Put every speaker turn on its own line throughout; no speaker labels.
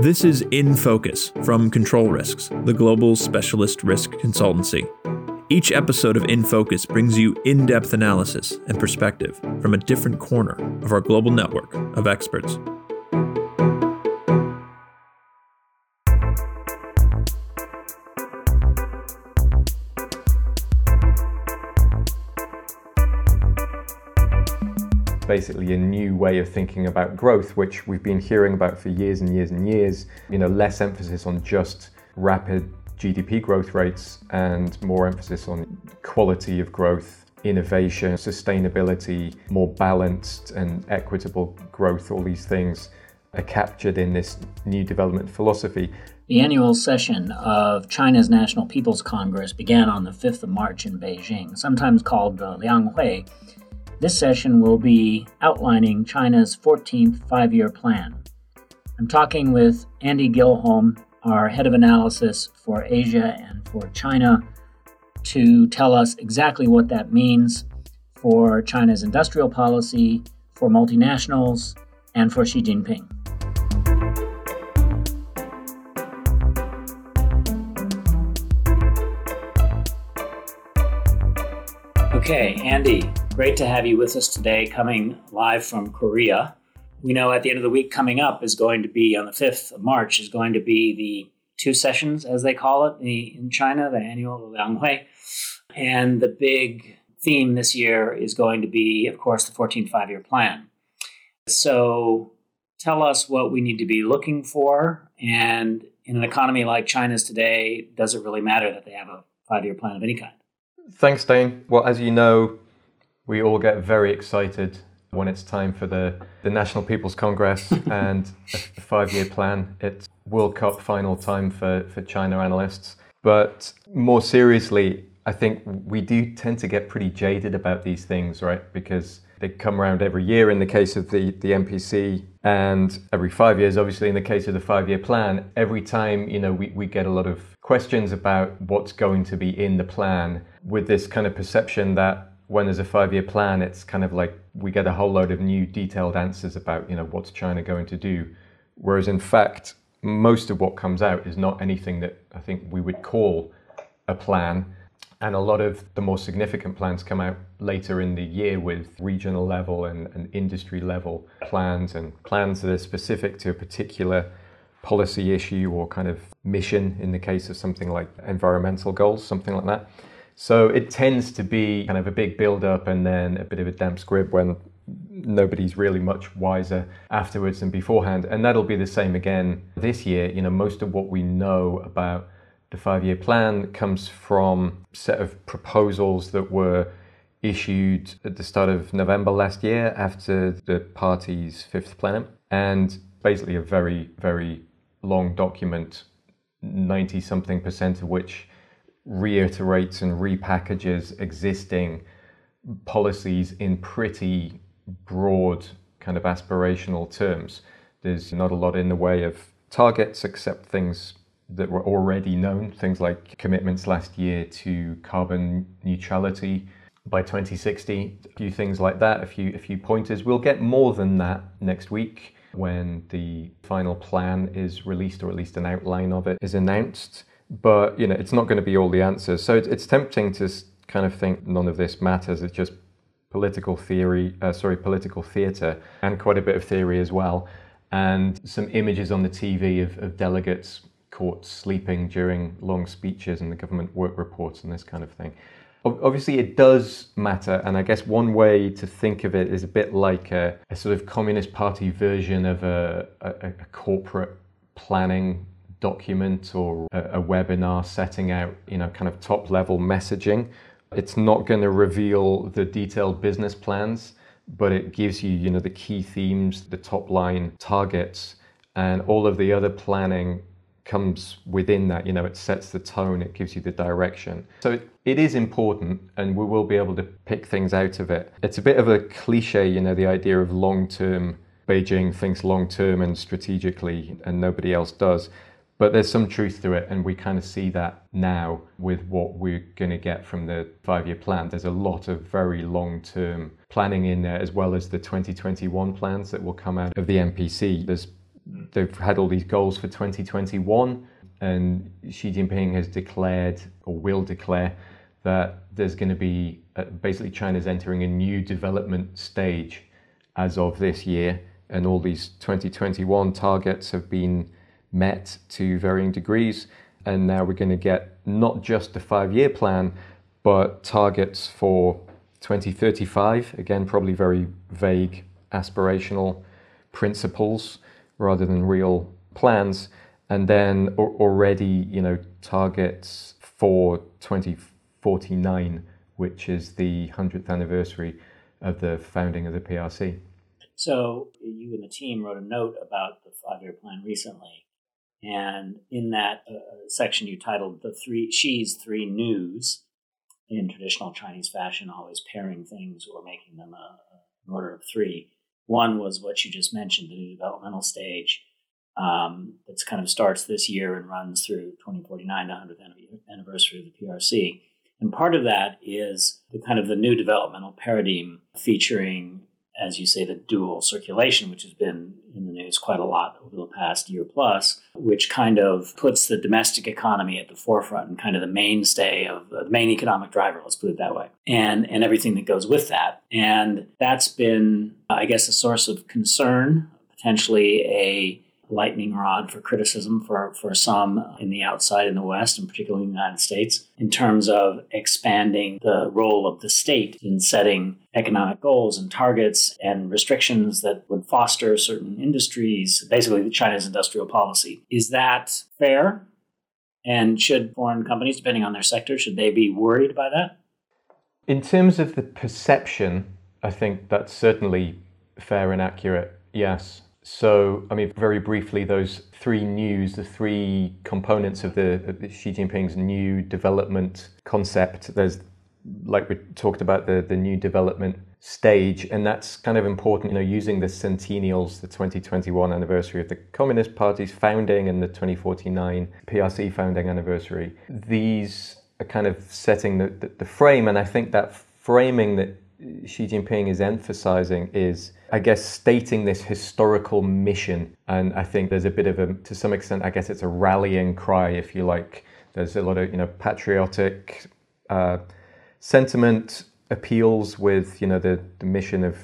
This is In Focus from Control Risks, the global specialist risk consultancy. Each episode of In Focus brings you in depth analysis and perspective from a different corner of our global network of experts.
Basically a new way of thinking about growth, which we've been hearing about for years and years and years. You know, less emphasis on just rapid GDP growth rates and more emphasis on quality of growth, innovation, sustainability, more balanced and equitable growth. All these things are captured in this new development philosophy.
The annual session of China's National People's Congress began on the 5th of March in Beijing, sometimes called the Lianghui this session will be outlining China's 14th five year plan. I'm talking with Andy Gilholm, our head of analysis for Asia and for China, to tell us exactly what that means for China's industrial policy, for multinationals, and for Xi Jinping. Okay, Andy, great to have you with us today, coming live from Korea. We know at the end of the week coming up is going to be on the 5th of March, is going to be the two sessions, as they call it, in China, the annual Lianghui. And the big theme this year is going to be, of course, the 14th five year plan. So tell us what we need to be looking for. And in an economy like China's today, does it really matter that they have a five year plan of any kind?
Thanks, Dane. Well, as you know, we all get very excited when it's time for the, the National People's Congress and a five year plan. It's World Cup final time for, for China analysts. But more seriously, I think we do tend to get pretty jaded about these things, right? Because they come around every year in the case of the, the NPC and every five years, obviously, in the case of the five year plan. Every time, you know, we, we get a lot of questions about what's going to be in the plan with this kind of perception that when there's a five year plan, it's kind of like we get a whole load of new detailed answers about, you know, what's China going to do. Whereas in fact, most of what comes out is not anything that I think we would call a plan and a lot of the more significant plans come out later in the year with regional level and, and, industry level plans and plans that are specific to a particular policy issue or kind of mission in the case of something like environmental goals, something like that. So it tends to be kind of a big build up and then a bit of a damp squib when nobody's really much wiser afterwards than beforehand. And that'll be the same again this year. You know, most of what we know about the five year plan comes from a set of proposals that were issued at the start of November last year after the party's fifth plenum. And basically, a very, very long document, 90 something percent of which reiterates and repackages existing policies in pretty broad, kind of aspirational terms. There's not a lot in the way of targets except things that were already known, things like commitments last year to carbon neutrality by 2060, a few things like that, a few a few pointers. We'll get more than that next week when the final plan is released, or at least an outline of it is announced. But you know, it's not going to be all the answers. So it's, it's tempting to kind of think none of this matters. It's just political theory, uh, sorry, political theatre, and quite a bit of theory as well, and some images on the TV of, of delegates caught sleeping during long speeches and the government work reports and this kind of thing. Obviously, it does matter, and I guess one way to think of it is a bit like a, a sort of Communist Party version of a, a, a corporate planning document or a, webinar setting out, you know, kind of top level messaging. It's not going to reveal the detailed business plans, but it gives you, you know, the key themes, the top line targets, and all of the other planning comes within that. You know, it sets the tone, it gives you the direction. So it, it is important, and we will be able to pick things out of it. It's a bit of a cliche, you know, the idea of long term. Beijing thinks long term and strategically, and nobody else does. But there's some truth to it, and we kind of see that now with what we're going to get from the five year plan. There's a lot of very long term planning in there, as well as the 2021 plans that will come out of the NPC. There's they've had all these goals for 2021, and Xi Jinping has declared or will declare that there's going to be uh, basically China's entering a new development stage as of this year, and all these 2021 targets have been met to varying degrees. And now we're going to get not just the five year plan, but targets for 2035. Again, probably very vague, aspirational principles rather than real plans. And then already, you know, targets for 2049, which is the 100th anniversary of the founding of the PRC.
So you and the team wrote a note about the five-year plan recently, and in that uh, section you titled "The Three she's Three News." In traditional Chinese fashion, always pairing things or making them a, an order of three. One was what you just mentioned, the new developmental stage um, that kind of starts this year and runs through 2049, the 100th anniversary of the PRC. And part of that is the kind of the new developmental paradigm featuring as you say, the dual circulation, which has been in the news quite a lot over the past year plus, which kind of puts the domestic economy at the forefront and kind of the mainstay of the main economic driver, let's put it that way, and, and everything that goes with that. And that's been, I guess, a source of concern, potentially a lightning rod for criticism for, for some in the outside in the West, and particularly in the United States, in terms of expanding the role of the state in setting economic goals and targets and restrictions that would foster certain industries, basically China's industrial policy. Is that fair? And should foreign companies, depending on their sector, should they be worried by that?
In terms of the perception, I think that's certainly fair and accurate, yes. So, I mean, very briefly, those three news, the three components of the, of Xi Jinping's new development concept. There's, like we talked about, the, the new development stage, and that's kind of important, you know, using the centennials, the 2021 anniversary of the Communist Party's founding and the 2049 PRC founding anniversary. These are kind of setting the, the, the frame, and I think that framing that Xi Jinping is emphasizing is, I guess, stating this historical mission. And I think there's a bit of a, to some extent, I guess it's a rallying cry, if you like. There's a lot of, you know, patriotic uh, sentiment appeals with, you know, the, the mission of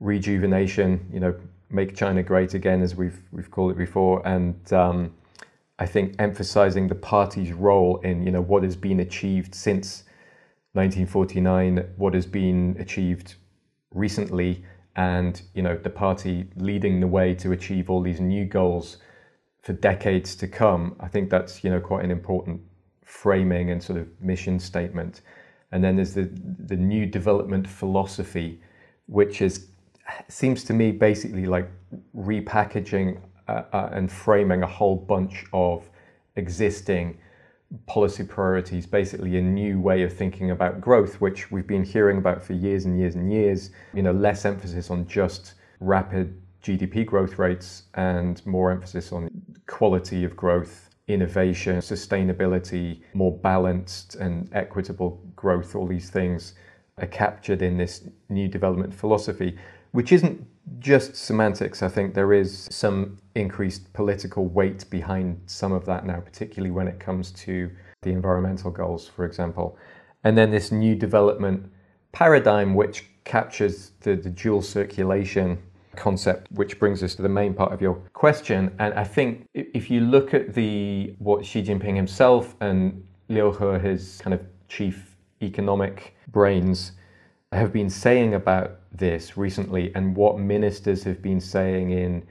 rejuvenation, you know, make China great again, as we've, we've called it before. And, um, I think emphasizing the party's role in you know what has been achieved since 1949, what has been achieved recently, and you know the party leading the way to achieve all these new goals for decades to come. I think that's you know quite an important framing and sort of mission statement. And then there's the the new development philosophy, which is seems to me basically like repackaging uh, uh, and framing a whole bunch of existing policy priorities, basically a new way of thinking about growth, which we've been hearing about for years and years and years. You know, less emphasis on just rapid GDP growth rates and more emphasis on quality of growth, innovation, sustainability, more balanced and equitable growth. All these things are captured in this new development philosophy, which isn't just semantics. I think there is some increased political weight behind some of that now, particularly when it comes to the environmental goals, for example. And then this new development paradigm, which captures the, the dual circulation concept, which brings us to the main part of your question. And I think if you look at the what Xi Jinping himself and Liu He, his kind of chief economic brains, have been saying about this recently and what ministers have been saying in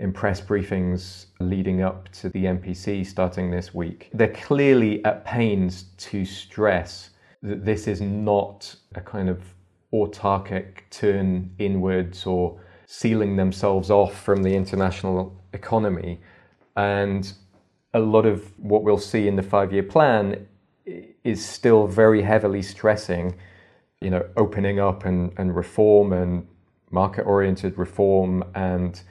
in press briefings leading up to the NPC starting this week. They're clearly at pains to stress that this is not a kind of autarkic turn inwards or sealing themselves off from the international economy. And a lot of what we'll see in the five year plan is still very heavily stressing you know, opening up and, and reform and market oriented reform and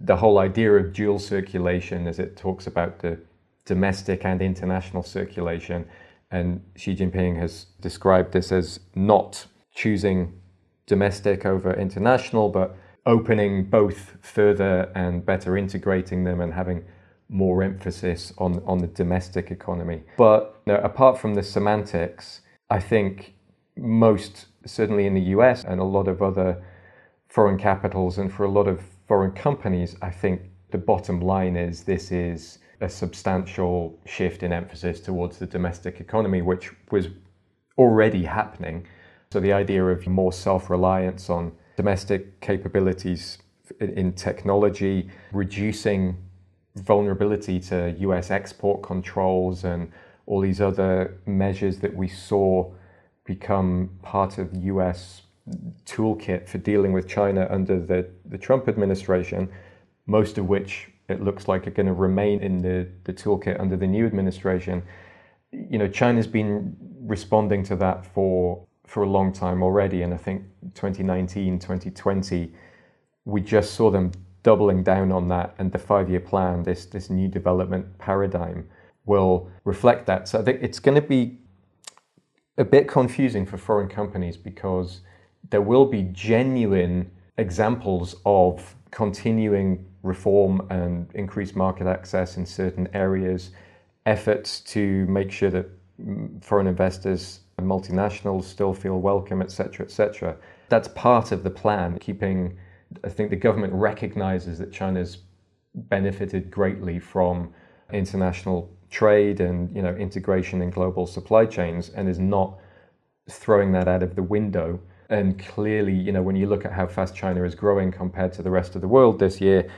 the whole idea of dual circulation as it talks about the domestic and international circulation. And Xi Jinping has described this as not choosing domestic over international, but opening both further and better integrating them and having more emphasis on, on the domestic economy. But you know, apart from the semantics, I think most, certainly in the US and a lot of other foreign capitals and for a lot of foreign companies, I think the bottom line is this is a substantial shift in emphasis towards the domestic economy, which was already happening. So the idea of more self reliance on domestic capabilities in technology, reducing vulnerability to US export controls and all these other measures that we saw become part of the US toolkit for dealing with China under the, the Trump administration, most of which it looks like are going to remain in the, the toolkit under the new administration. You know, China's been responding to that for for a long time already, and I think 2019, 2020, we just saw them doubling down on that, and the five-year plan, this this new development paradigm, will reflect that. So I think it's going to be a bit confusing for foreign companies because there will be genuine examples of continuing reform and increased market access in certain areas, efforts to make sure that mm, foreign investors and multinationals still feel welcome, etc., etc. That's part of the plan, keeping I think the government recognizes that China's benefited greatly from international trade and you know integration in global supply chains and is not throwing that out of the window. And clearly you know when you look at how fast China is growing compared to the rest of the world this year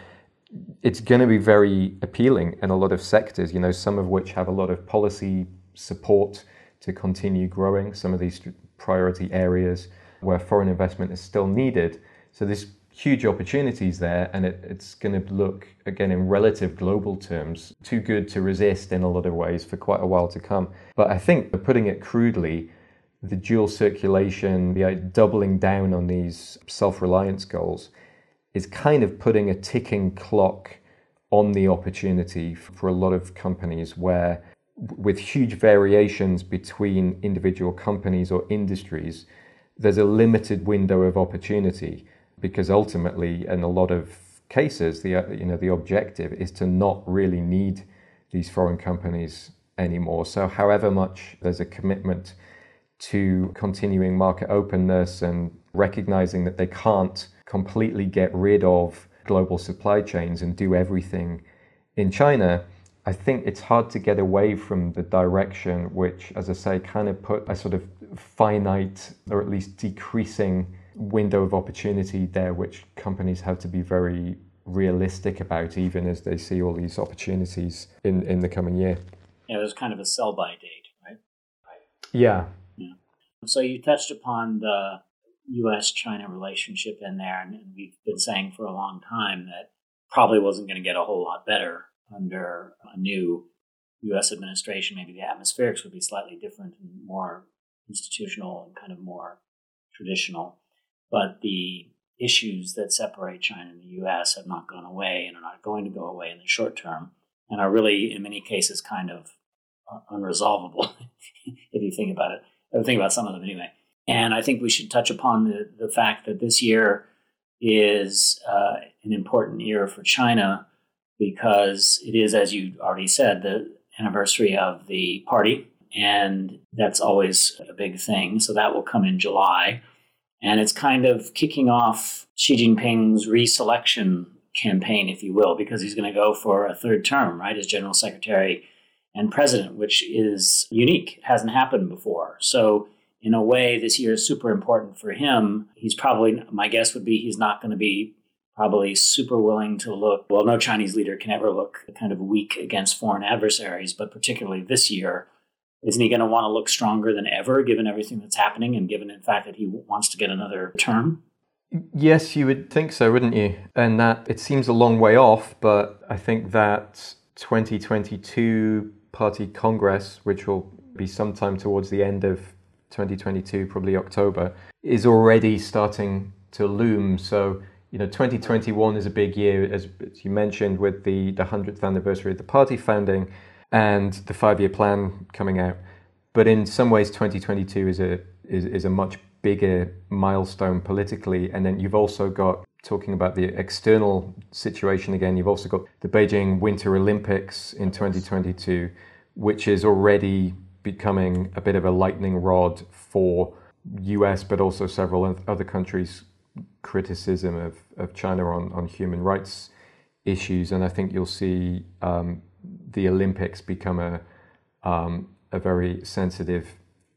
it's going to be very appealing in a lot of sectors you know some of which have a lot of policy support to continue growing some of these priority areas where foreign investment is still needed. So there's huge opportunities there and it, it's going to look again in relative global terms too good to resist in a lot of ways for quite a while to come. But i think putting it crudely the dual circulation the uh, doubling down on these self-reliance goals is kind of putting a ticking clock on the opportunity for a lot of companies where with huge variations between individual companies or industries there's a limited window of opportunity because ultimately, in a lot of cases, the you know the objective is to not really need these foreign companies anymore. So, however much there's a commitment to continuing market openness and recognizing that they can't completely get rid of global supply chains and do everything in China, I think it's hard to get away from the direction which, as I say, kind of put a sort of finite or at least decreasing window of opportunity there, which companies have to be very realistic about, even as they see all these opportunities in, in the coming year.
Yeah, there's kind of a sell by date, right?
Yeah.
yeah. So you touched upon the U.S. China relationship in there, and we've been saying for a long time that probably wasn't going to get a whole lot better under a new U.S. administration. Maybe the atmospherics would be slightly different and more institutional and kind of more traditional but the issues that separate China and the US have not gone away and are not going to go away in the short term and are really, in many cases, kind of unresolvable if you think about it. Think about some of them anyway. And I think we should touch upon the, the fact that this year is uh, an important year for China because it is, as you already said, the anniversary of the party. And that's always a big thing. So that will come in July. And it's kind of kicking off Xi Jinping's reselection campaign, if you will, because he's going to go for a third term, right, as general secretary and president, which is unique. It hasn't happened before. So, in a way, this year is super important for him. He's probably, my guess would be, he's not going to be probably super willing to look. Well, no Chinese leader can ever look kind of weak against foreign adversaries, but particularly this year, isn't he going to want to look stronger than ever, given everything that's happening and given the fact that he wants to get another term?
Yes, you would think so, wouldn't you? And that it seems a long way off, but I think that 2022 Party Congress, which will be sometime towards the end of 2022, probably October, is already starting to loom. So, you know, 2021 is a big year, as, you mentioned, with the, the 100th anniversary of the party founding and the five year plan coming out. But in some ways, 2022 is a is, is a much bigger milestone politically. And then you've also got talking about the external situation again, you've also got the Beijing Winter Olympics in 2022, which is already becoming a bit of a lightning rod for US, but also several other countries' criticism of, of China on, on human rights issues. And I think you'll see um, the Olympics become a, um, a very sensitive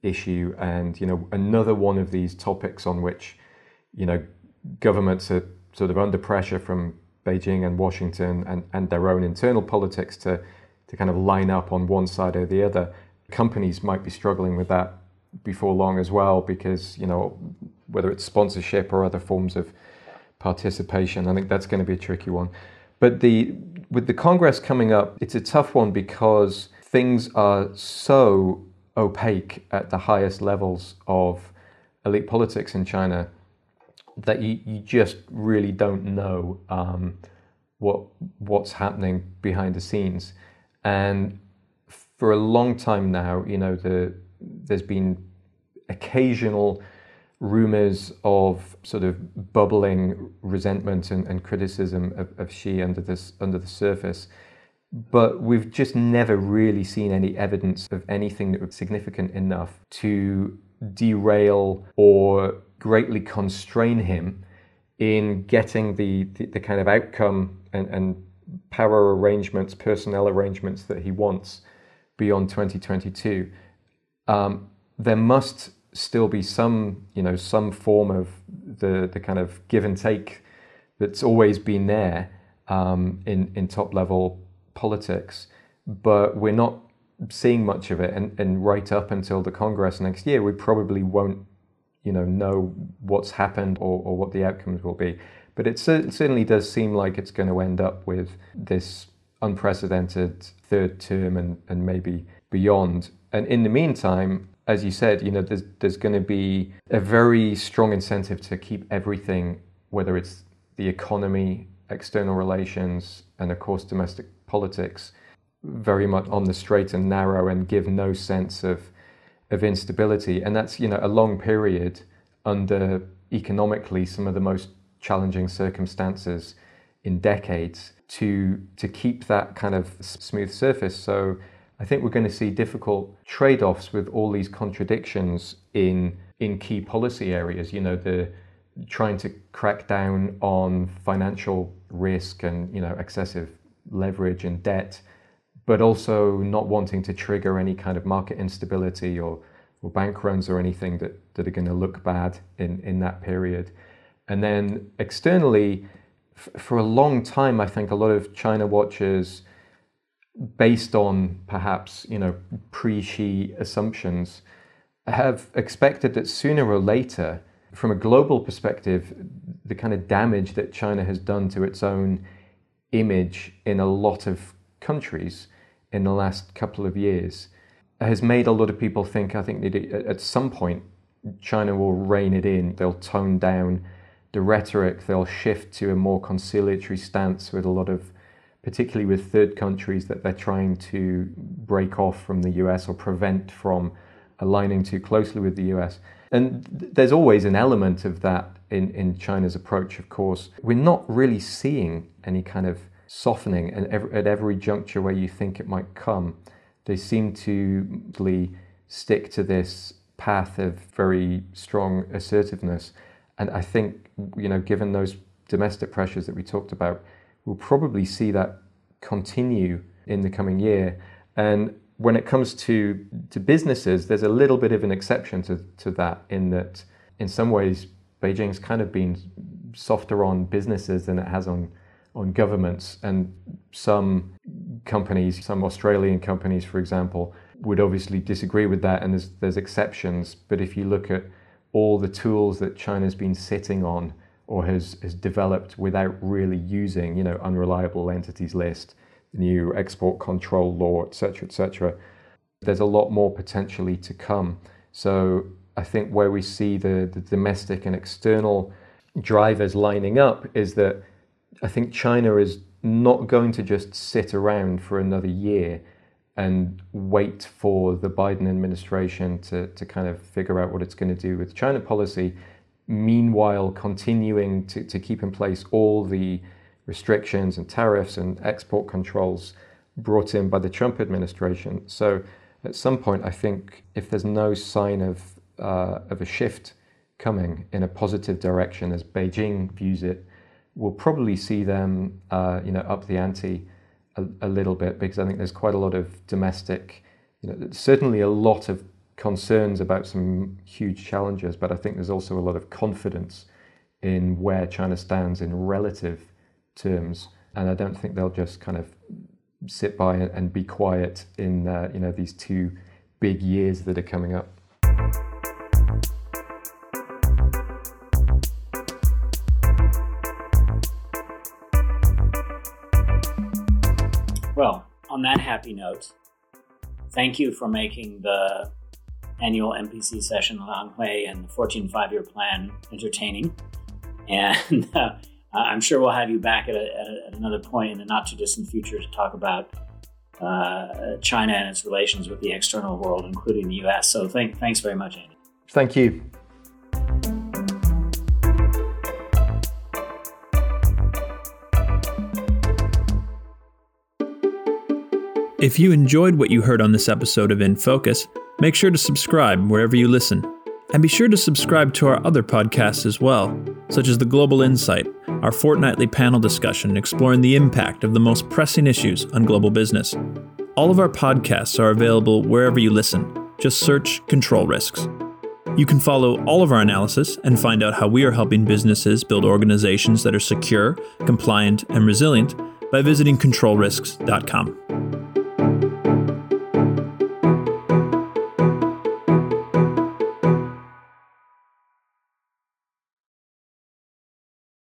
issue and, you know, another one of these topics on which, you know, governments are sort of under pressure from Beijing and Washington and, and their own internal politics to, to kind of line up on one side or the other. Companies might be struggling with that before long as well because, you know, whether it's sponsorship or other forms of participation, I think that's going to be a tricky one. But the with the Congress coming up, it's a tough one because things are so opaque at the highest levels of elite politics in China that you, you just really don't know um, what what's happening behind the scenes. And for a long time now, you know, the there's been occasional rumors of sort of bubbling resentment and, and criticism of, of Xi under this under the surface. But we've just never really seen any evidence of anything that was significant enough to derail or greatly constrain him in getting the, the, the kind of outcome and, and power arrangements, personnel arrangements that he wants beyond 2022. Um, there must still be some, you know, some form of the the kind of give and take that's always been there um, in in top level politics, but we're not seeing much of it. And, and right up until the Congress next year, we probably won't, you know, know what's happened or, or what the outcomes will be. But it certainly does seem like it's going to end up with this unprecedented third term and, and maybe beyond. And in the meantime, as you said, you know, there's, there's going to be a very strong incentive to keep everything, whether it's the economy, external relations, and of course domestic politics, very much on the straight and narrow and give no sense of of instability. And that's you know a long period under economically some of the most challenging circumstances in decades to to keep that kind of smooth surface. So I think we're going to see difficult trade offs with all these contradictions in, in key policy areas. You know, the trying to crack down on financial risk and, you know, excessive leverage and debt, but also not wanting to trigger any kind of market instability or, or bank runs or anything that, that are going to look bad in, in that period. And then externally, f- for a long time, I think a lot of China watchers based on perhaps you know pre-Xi assumptions, have expected that sooner or later, from a global perspective, the kind of damage that China has done to its own image in a lot of countries in the last couple of years has made a lot of people think. I think that at some point China will rein it in. They'll tone down the rhetoric. They'll shift to a more conciliatory stance with a lot of particularly with third countries that they're trying to break off from the US or prevent from aligning too closely with the US. And there's always an element of that in, in China's approach, of course. We're not really seeing any kind of softening and at every juncture where you think it might come. They seem to really stick to this path of very strong assertiveness. And I think, you know, given those domestic pressures that we talked about, we'll probably see that continue in the coming year. And when it comes to, to businesses, there's a little bit of an exception to, to that, in that in some ways, Beijing's kind of been softer on businesses than it has on, on governments. And some companies, some Australian companies, for example, would obviously disagree with that, and there's, there's exceptions. But if you look at all the tools that China's been sitting on or has, has developed without really using, you know, unreliable entities list, new export control law, etc., etc. There's a lot more potentially to come. So I think where we see the, the domestic and external drivers lining up is that I think China is not going to just sit around for another year and wait for the Biden administration to, to kind of figure out what it's going to do with China policy meanwhile continuing to, to keep in place all the restrictions and tariffs and export controls brought in by the Trump administration. So at some point, I think if there's no sign of, uh, of a shift coming in a positive direction as Beijing views it, we'll probably see them uh, you know, up the ante a, a, little bit because I think there's quite a lot of domestic, you know, certainly a lot of concerns about some huge challenges, but I think there's also a lot of confidence in where China stands in relative terms. And I don't think they'll just kind of sit by and be quiet in uh, you know these two big years that are coming up.
Well, on that happy note, thank you for making the annual NPC session Lianghui and the 14 five year plan entertaining. And uh, I'm sure we'll have you back at, a, at, another point in the not too distant future to talk about uh, China and its relations with the external world, including the US. So thank, thanks very much, Andy.
Thank you.
If you enjoyed what you heard on this episode of In Focus, make sure to subscribe wherever you listen. And be sure to subscribe to our other podcasts as well, such as The Global Insight, our fortnightly panel discussion exploring the impact of the most pressing issues on global business. All of our podcasts are available wherever you listen. Just search Control Risks. You can follow all of our analysis and find out how we are helping businesses build organizations that are secure, compliant, and resilient by visiting controlrisks.com.